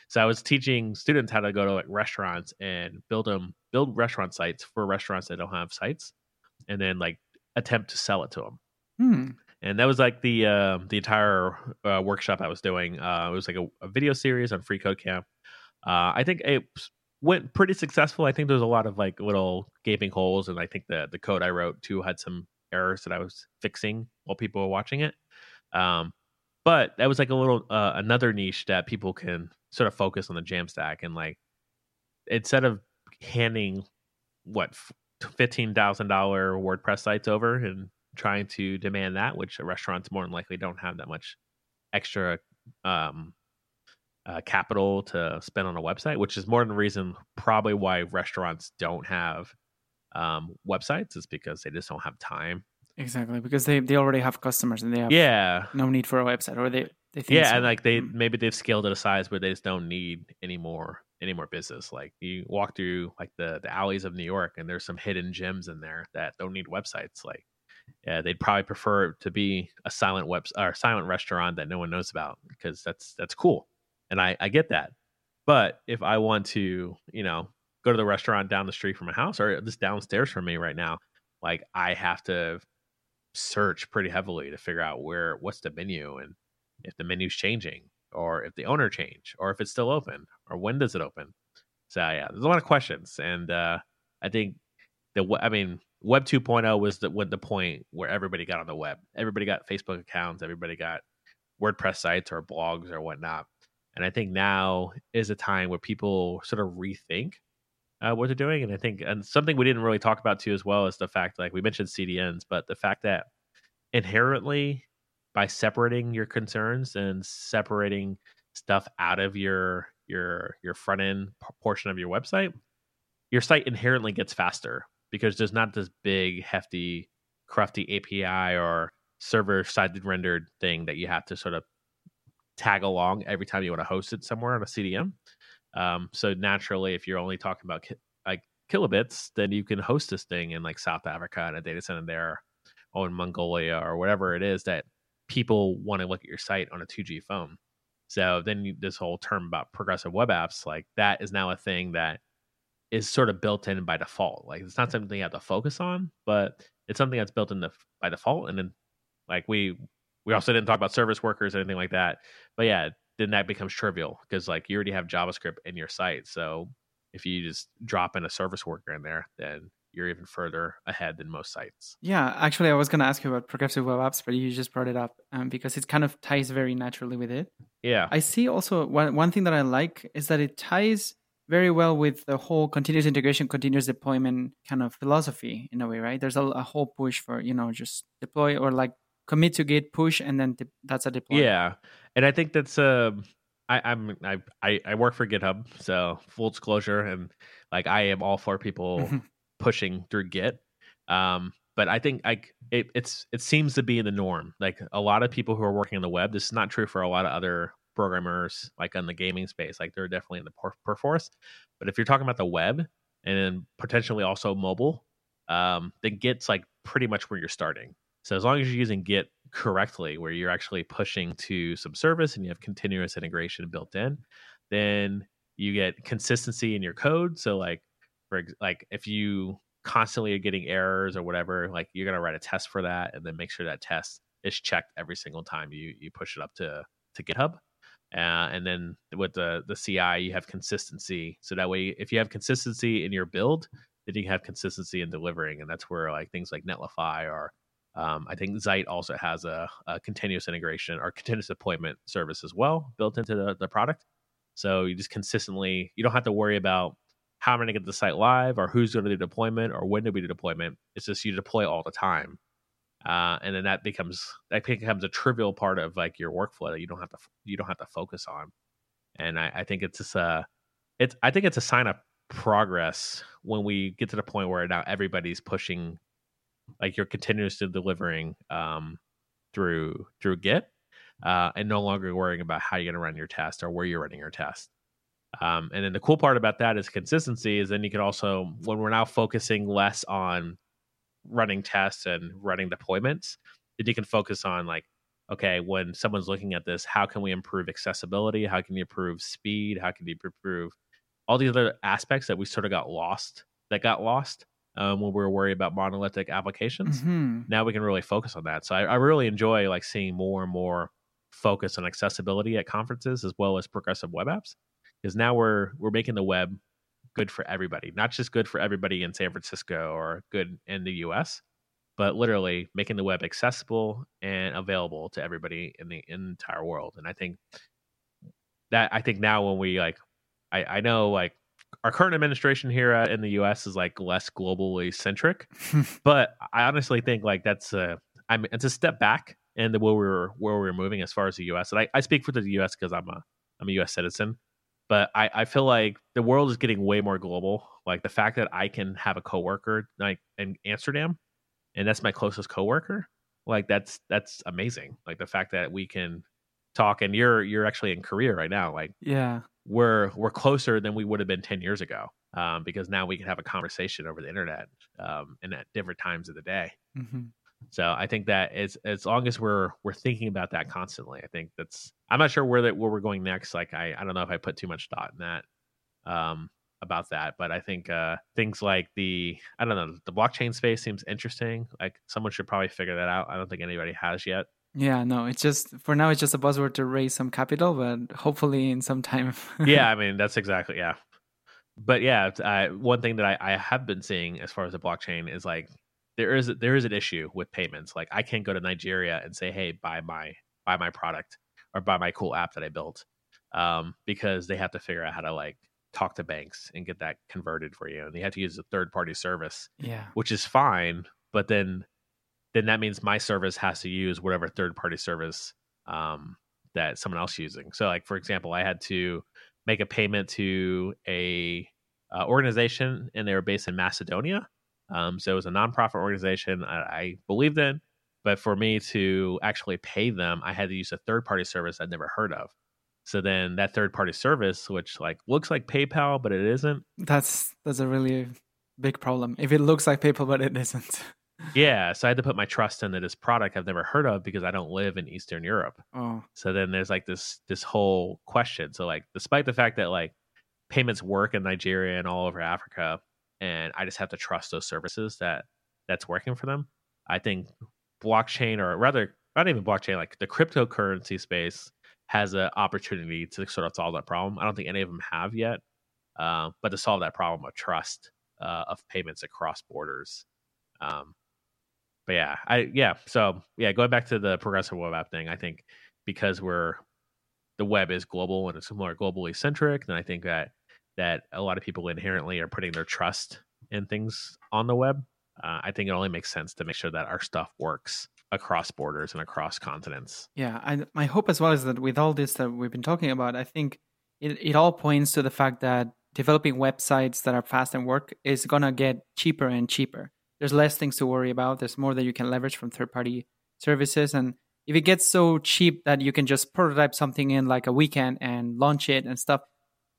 So I was teaching students how to go to like restaurants and build them build restaurant sites for restaurants that don't have sites, and then like attempt to sell it to them Hmm. and that was like the uh, the entire uh, workshop I was doing. Uh, it was like a, a video series on Free Code Camp. Uh, I think it went pretty successful. I think there was a lot of like little gaping holes, and I think the the code I wrote too had some errors that I was fixing while people were watching it. Um, but that was like a little uh, another niche that people can sort of focus on the Jamstack and like instead of handing what fifteen thousand dollar WordPress sites over and trying to demand that, which restaurants more than likely don't have that much extra um, uh, capital to spend on a website, which is more than the reason probably why restaurants don't have um, websites is because they just don't have time. Exactly, because they they already have customers and they have Yeah, no need for a website, or they they think yeah, so. and like they Mm. maybe they've scaled it a size where they just don't need any more any more business. Like you walk through like the the alleys of New York, and there's some hidden gems in there that don't need websites. Like yeah, they'd probably prefer to be a silent web or silent restaurant that no one knows about because that's that's cool, and I I get that. But if I want to, you know, go to the restaurant down the street from my house or just downstairs from me right now, like I have to search pretty heavily to figure out where what's the menu and if the menu's changing or if the owner changed or if it's still open or when does it open. So yeah, there's a lot of questions, and uh, I think the I mean Web 2.0 was the when the point where everybody got on the web. Everybody got Facebook accounts. Everybody got WordPress sites or blogs or whatnot. And I think now is a time where people sort of rethink uh, what they're doing. And I think and something we didn't really talk about too as well is the fact like we mentioned CDNs, but the fact that inherently by separating your concerns and separating stuff out of your your your front end portion of your website, your site inherently gets faster because there's not this big hefty crufty API or server sided rendered thing that you have to sort of tag along every time you want to host it somewhere on a CDN. Um, so naturally, if you're only talking about ki- like kilobits, then you can host this thing in like South Africa in a data center there, or in Mongolia or whatever it is that people want to look at your site on a 2G phone. So then you, this whole term about progressive web apps, like that is now a thing that is sort of built in by default. Like it's not something you have to focus on, but it's something that's built in the, by default. And then like we we also didn't talk about service workers or anything like that. But yeah, then that becomes trivial because like you already have JavaScript in your site. So if you just drop in a service worker in there, then you're even further ahead than most sites. Yeah, actually, I was going to ask you about progressive web apps, but you just brought it up um, because it kind of ties very naturally with it. Yeah. I see also one, one thing that I like is that it ties very well with the whole continuous integration, continuous deployment kind of philosophy in a way, right? There's a, a whole push for, you know, just deploy or like commit to Git, push, and then de- that's a deploy. Yeah, and I think that's um. I, I'm I, I I work for GitHub, so full disclosure, and like I am all for people pushing through Git. Um, but I think like it, it's it seems to be the norm. Like a lot of people who are working on the web, this is not true for a lot of other programmers, like on the gaming space. Like they're definitely in the per- perforce. But if you're talking about the web and then potentially also mobile, um, then Git's like pretty much where you're starting. So as long as you're using Git correctly, where you're actually pushing to some service and you have continuous integration built in, then you get consistency in your code. So like for like if you constantly are getting errors or whatever, like you're gonna write a test for that and then make sure that test is checked every single time you you push it up to to GitHub. Uh, and then with the the CI, you have consistency. So that way, if you have consistency in your build, then you have consistency in delivering, and that's where like things like Netlify or um, I think Zeit also has a, a, continuous integration or continuous deployment service as well built into the, the product. So you just consistently you don't have to worry about how I'm going to get the site live or who's going to do deployment or when do we do deployment. It's just you deploy all the time. Uh, and then that becomes that becomes a trivial part of like your workflow that you don't have to you don't have to focus on. And I, I think it's just a it's I think it's a sign of progress when we get to the point where now everybody's pushing like you're continuously delivering um, through through Git uh, and no longer worrying about how you're going to run your test or where you're running your test. Um, and then the cool part about that is consistency is then you can also when we're now focusing less on running tests and running deployments, then you can focus on like, okay, when someone's looking at this, how can we improve accessibility? How can you improve speed? How can you improve all these other aspects that we sort of got lost that got lost um, when we were worried about monolithic applications. Mm-hmm. Now we can really focus on that. So I, I really enjoy like seeing more and more focus on accessibility at conferences as well as progressive web apps because now we're we're making the web good for everybody, not just good for everybody in San Francisco or good in the US, but literally making the web accessible and available to everybody in the, in the entire world. And I think that I think now when we like I, I know like our current administration here uh, in the US is like less globally centric, but I honestly think like that's a I mean it's a step back in the where we're where we're moving as far as the US. And I, I speak for the US because I'm a I'm a US citizen but I, I feel like the world is getting way more global. Like the fact that I can have a coworker like in Amsterdam, and that's my closest coworker. Like that's that's amazing. Like the fact that we can talk, and you're you're actually in Korea right now. Like yeah, we're we're closer than we would have been ten years ago. Um, because now we can have a conversation over the internet um, and at different times of the day. Mm-hmm. So I think that as as long as we're we're thinking about that constantly, I think that's I'm not sure where that where we're going next. Like I I don't know if I put too much thought in that um about that, but I think uh things like the I don't know the blockchain space seems interesting. Like someone should probably figure that out. I don't think anybody has yet. Yeah, no, it's just for now it's just a buzzword to raise some capital, but hopefully in some time. yeah, I mean that's exactly yeah. But yeah, uh, one thing that I, I have been seeing as far as the blockchain is like there is there is an issue with payments. Like I can't go to Nigeria and say, "Hey, buy my buy my product or buy my cool app that I built," um, because they have to figure out how to like talk to banks and get that converted for you, and they have to use a third party service. Yeah, which is fine, but then then that means my service has to use whatever third party service um, that someone else is using. So, like for example, I had to make a payment to a uh, organization, and they were based in Macedonia um, so it was a nonprofit organization I, I believed in, but for me to actually pay them, I had to use a third party service I'd never heard of. So then that third party service, which like looks like PayPal but it isn't. That's that's a really big problem. If it looks like PayPal but it isn't. yeah, so I had to put my trust into this product I've never heard of because I don't live in Eastern Europe. Oh. So then there's like this this whole question. So like despite the fact that like payments work in Nigeria and all over Africa, and I just have to trust those services that that's working for them. I think blockchain, or rather, not even blockchain, like the cryptocurrency space has an opportunity to sort of solve that problem. I don't think any of them have yet, uh, but to solve that problem of trust uh, of payments across borders. Um, but yeah, I yeah, so yeah, going back to the progressive web app thing, I think because we're the web is global and it's more globally centric, then I think that that a lot of people inherently are putting their trust in things on the web. Uh, I think it only makes sense to make sure that our stuff works across borders and across continents. Yeah, I, my hope as well is that with all this that we've been talking about, I think it, it all points to the fact that developing websites that are fast and work is to get cheaper and cheaper. There's less things to worry about. There's more that you can leverage from third party services. And if it gets so cheap that you can just prototype something in like a weekend and launch it and stuff,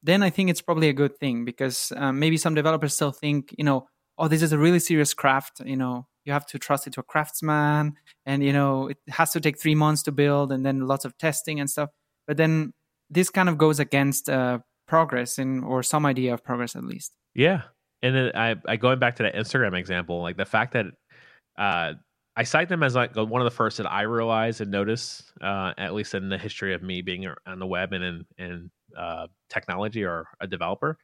then I think it's probably a good thing because um, maybe some developers still think, you know, oh, this is a really serious craft. You know, you have to trust it to a craftsman and, you know, it has to take three months to build and then lots of testing and stuff. But then this kind of goes against uh, progress in or some idea of progress at least. Yeah. And then I, I going back to that Instagram example, like the fact that uh, I cite them as like one of the first that I realized and noticed, uh, at least in the history of me being on the web and in, in uh, technology or a developer.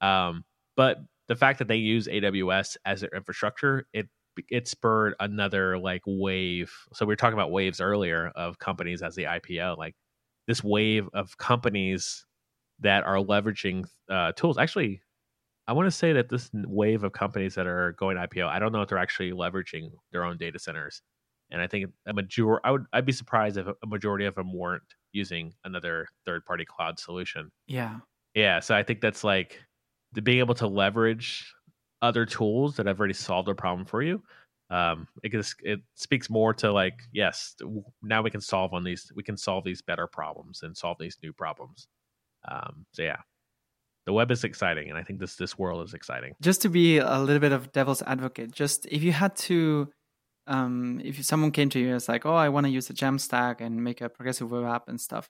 Um, but the fact that they use AWS as their infrastructure, it it spurred another like wave. So we were talking about waves earlier of companies as the IPO, like this wave of companies that are leveraging uh, tools. Actually, I want to say that this wave of companies that are going IPO, I don't know if they're actually leveraging their own data centers. And I think a major, I would, I'd be surprised if a majority of them weren't using another third party cloud solution. Yeah. Yeah. So I think that's like the being able to leverage other tools that have already solved a problem for you. Um, it just, it speaks more to like, yes, now we can solve on these, we can solve these better problems and solve these new problems. Um, so yeah, the web is exciting, and I think this this world is exciting. Just to be a little bit of devil's advocate, just if you had to, um, if someone came to you and was like, oh, I want to use the Jamstack and make a progressive web app and stuff,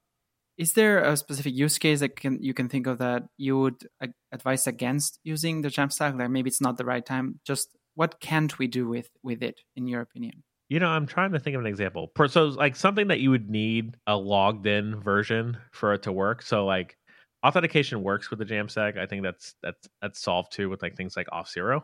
is there a specific use case that can you can think of that you would advise against using the Jamstack? Like maybe it's not the right time. Just what can't we do with with it, in your opinion? You know, I'm trying to think of an example. So, like something that you would need a logged in version for it to work. So, like authentication works with the Jamstack. I think that's that's that's solved too with like things like Auth0.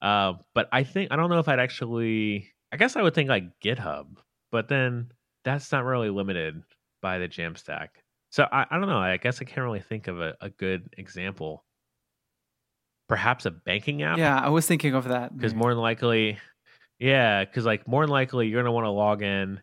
Uh, but I think I don't know if I'd actually. I guess I would think like GitHub, but then that's not really limited by the Jamstack. So I, I don't know. I guess I can't really think of a, a good example. Perhaps a banking app. Yeah, I was thinking of that because more than likely, yeah, because like more than likely you're gonna want to log in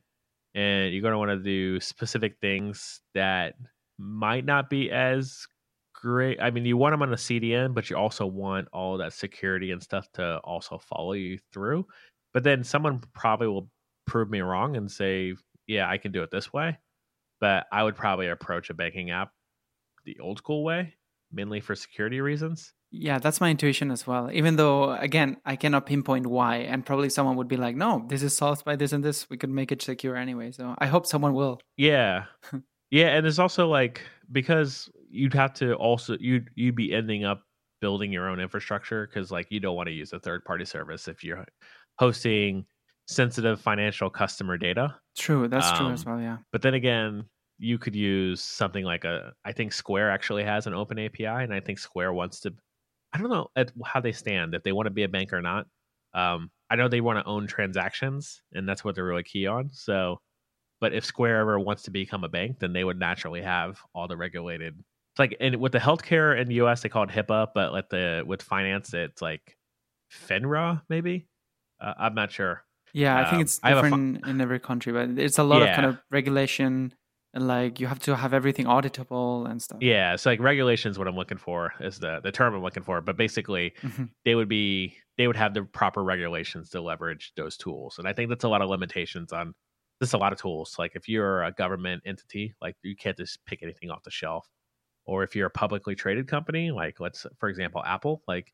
and you're gonna want to do specific things that might not be as great. I mean, you want them on a CDN, but you also want all that security and stuff to also follow you through. But then someone probably will prove me wrong and say, yeah, I can do it this way. But I would probably approach a banking app the old school way, mainly for security reasons. Yeah, that's my intuition as well. Even though, again, I cannot pinpoint why. And probably someone would be like, no, this is solved by this and this. We could make it secure anyway. So I hope someone will. Yeah. Yeah, and it's also like because you'd have to also you'd you'd be ending up building your own infrastructure because like you don't want to use a third party service if you're hosting sensitive financial customer data. True, that's um, true as um, well. Yeah, but then again, you could use something like a. I think Square actually has an open API, and I think Square wants to. I don't know at how they stand if they want to be a bank or not. Um, I know they want to own transactions, and that's what they're really key on. So but if Square ever wants to become a bank, then they would naturally have all the regulated. It's like and with the healthcare in the U.S. they call it HIPAA, but like the with finance it's like FINRA maybe. Uh, I'm not sure. Yeah, I think um, it's different in every country, but it's a lot yeah. of kind of regulation and like you have to have everything auditable and stuff. Yeah, so like regulations, what I'm looking for is the the term I'm looking for. But basically, mm-hmm. they would be they would have the proper regulations to leverage those tools, and I think that's a lot of limitations on there's a lot of tools. Like if you're a government entity, like you can't just pick anything off the shelf. Or if you're a publicly traded company, like let's for example Apple, like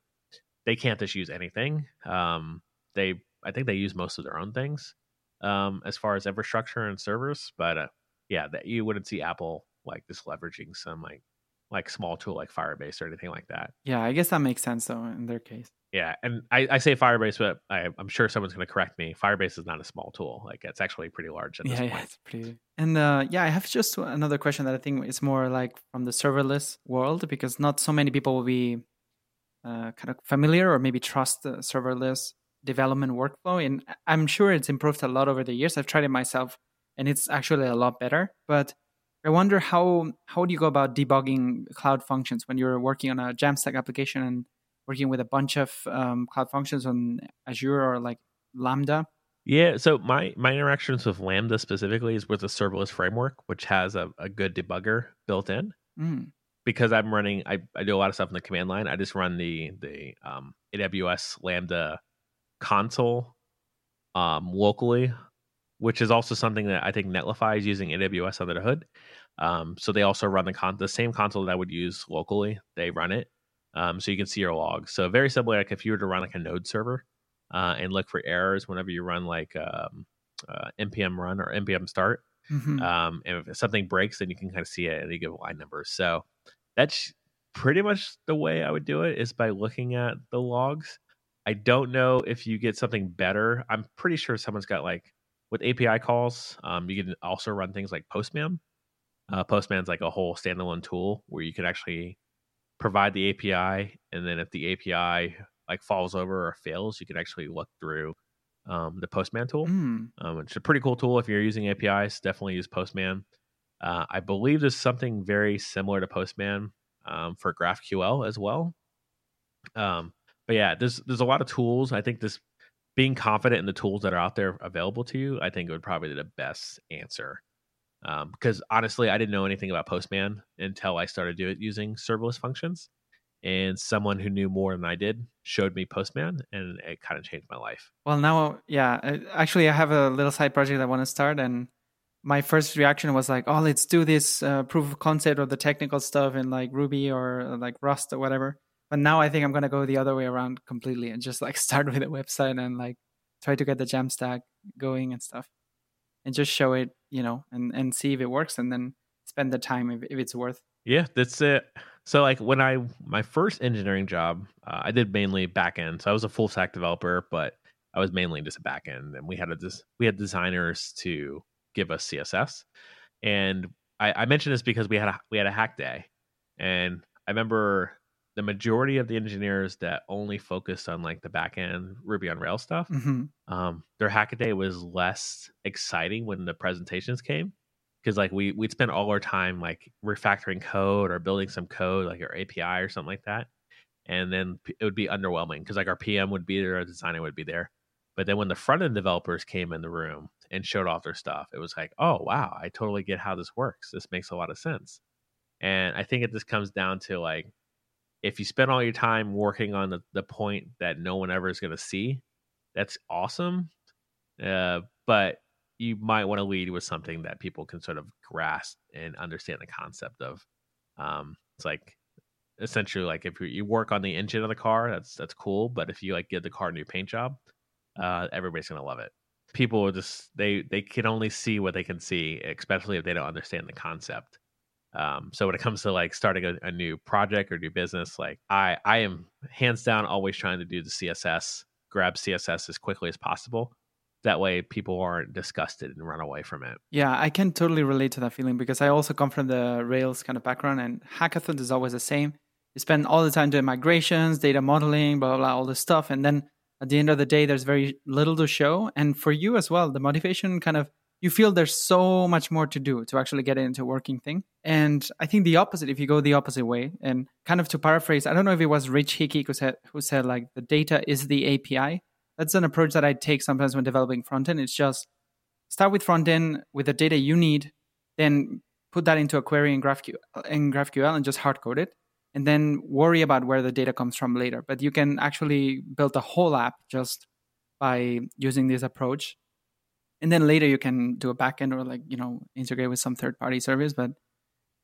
they can't just use anything. Um, they I think they use most of their own things um, as far as infrastructure and servers. But uh, yeah, that you wouldn't see Apple like just leveraging some like like small tool like Firebase or anything like that. Yeah, I guess that makes sense though in their case. Yeah, and I, I say Firebase, but I, am sure someone's going to correct me. Firebase is not a small tool; like it's actually pretty large at yeah, this point. Yeah, it's pretty. And uh, yeah, I have just another question that I think is more like from the serverless world because not so many people will be uh, kind of familiar or maybe trust the serverless development workflow. And I'm sure it's improved a lot over the years. I've tried it myself, and it's actually a lot better. But I wonder how how do you go about debugging cloud functions when you're working on a Jamstack application and working with a bunch of um, cloud functions on Azure or like Lambda. Yeah, so my my interactions with Lambda specifically is with the serverless framework, which has a, a good debugger built in. Mm. Because I'm running, I, I do a lot of stuff in the command line. I just run the the um, AWS Lambda console um, locally, which is also something that I think Netlify is using AWS under the hood. Um, so they also run the con- the same console that I would use locally. They run it, um, so you can see your logs. So very similar, like if you were to run like a node server uh, and look for errors whenever you run like um, uh, npm run or npm start. Mhm. Um, and if something breaks, then you can kind of see it and you give line numbers. So that's pretty much the way I would do it is by looking at the logs. I don't know if you get something better. I'm pretty sure someone's got like with API calls. Um, you can also run things like Postman. Uh, Postman's like a whole standalone tool where you can actually provide the API, and then if the API like falls over or fails, you can actually look through um, the Postman tool Mm. um, it's a pretty cool tool if you're using APIs. Definitely use Postman. Uh, I believe there's something very similar to Postman um, for GraphQL as well. Um, but yeah, there's there's a lot of tools. I think this being confident in the tools that are out there available to you, I think it would probably be the best answer. Um, because honestly, I didn't know anything about Postman until I started do it using serverless functions. And someone who knew more than I did showed me Postman, and it kind of changed my life. Well, now, yeah. Actually, I have a little side project I want to start, and my first reaction was like, "Oh, let's do this uh, proof of concept or the technical stuff in like Ruby or like Rust or whatever." But now I think I'm gonna go the other way around completely and just like start with a website and like try to get the Jamstack going and stuff, and just show it, you know, and and see if it works, and then spend the time if, if it's worth. Yeah, that's it. So like when I my first engineering job, uh, I did mainly backend. So I was a full stack developer, but I was mainly just a backend, and we had a we had designers to give us CSS. And I, I mentioned this because we had a we had a hack day, and I remember the majority of the engineers that only focused on like the back end Ruby on Rails stuff. hmm Um, their hackaday was less exciting when the presentations came because like we we'd spend all our time like refactoring code or building some code like our API or something like that, and then it would be underwhelming because like our PM would be there, our designer would be there, but then when the front end developers came in the room and showed off their stuff, it was like, oh wow, I totally get how this works. This makes a lot of sense, and I think it just comes down to like if you spend all your time working on the, the point that no one ever is going to see, that's awesome. Uh, but you might want to lead with something that people can sort of grasp and understand the concept of. Um, it's like essentially like if you, work on the engine of the car, that's that's cool. But if you like give the car a new paint job, uh, everybody's gonna love it. People just they they can only see what they can see, especially if they don't understand the concept. Um, so when it comes to like starting a, a new project or new business, like I I am hands down always trying to do the CSS, grab CSS as quickly as possible. That way, people aren't disgusted and run away from it. Yeah, I can totally relate to that feeling because I also come from the Rails kind of background, and hackathon is always the same. You spend all the time doing migrations, data modeling, blah, blah, blah, all this stuff. And then at the end of the day, there's very little to show. And for you as well, the motivation kind of, you feel there's so much more to do to actually get it into a working thing. And I think the opposite, if you go the opposite way, and kind of to paraphrase, I don't know if it was Rich Hickey who said, who said like, the data is the API. That's an approach that I take sometimes when developing front end. It's just start with front end with the data you need, then put that into a query in GraphQL, in GraphQL and just hard code it, and then worry about where the data comes from later. But you can actually build a whole app just by using this approach. And then later you can do a backend or like, you know, integrate with some third party service. But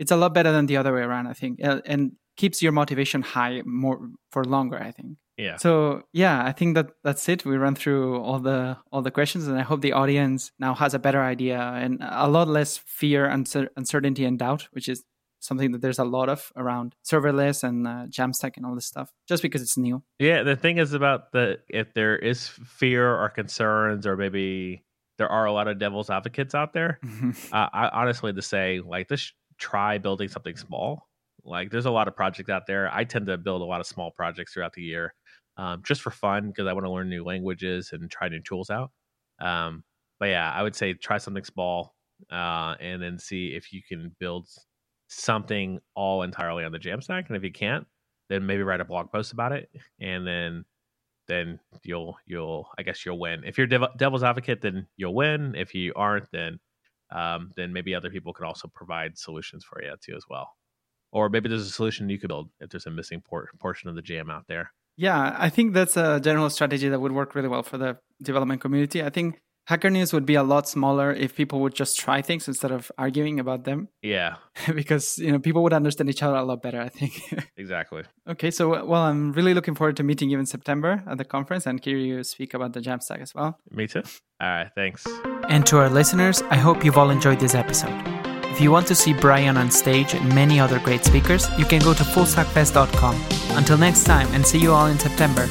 it's a lot better than the other way around, I think. Uh, And keeps your motivation high more for longer, I think. Yeah. So yeah, I think that that's it. We run through all the all the questions, and I hope the audience now has a better idea and a lot less fear, uncer- uncertainty, and doubt, which is something that there's a lot of around serverless and uh, Jamstack and all this stuff, just because it's new. Yeah, the thing is about the if there is fear or concerns or maybe there are a lot of devil's advocates out there. Uh, I honestly to say like just try building something small. Like there's a lot of projects out there. I tend to build a lot of small projects throughout the year, um, just for fun because I want to learn new languages and try new tools out. Um, but yeah, I would say try something small uh, and then see if you can build something all entirely on the Jamstack. And if you can't, then maybe write a blog post about it and then then you'll you'll I guess you'll win. If you're dev- devil's advocate, then you'll win. If you aren't, then um, then maybe other people can also provide solutions for you too as well. Or maybe there's a solution you could build if there's a missing por- portion of the jam out there. Yeah, I think that's a general strategy that would work really well for the development community. I think Hacker News would be a lot smaller if people would just try things instead of arguing about them. Yeah. because, you know, people would understand each other a lot better, I think. exactly. Okay, so well, I'm really looking forward to meeting you in September at the conference and hear you speak about the Jamstack as well. Me too. All right, thanks. And to our listeners, I hope you've all enjoyed this episode. If you want to see Brian on stage and many other great speakers, you can go to fullstackfest.com. Until next time, and see you all in September.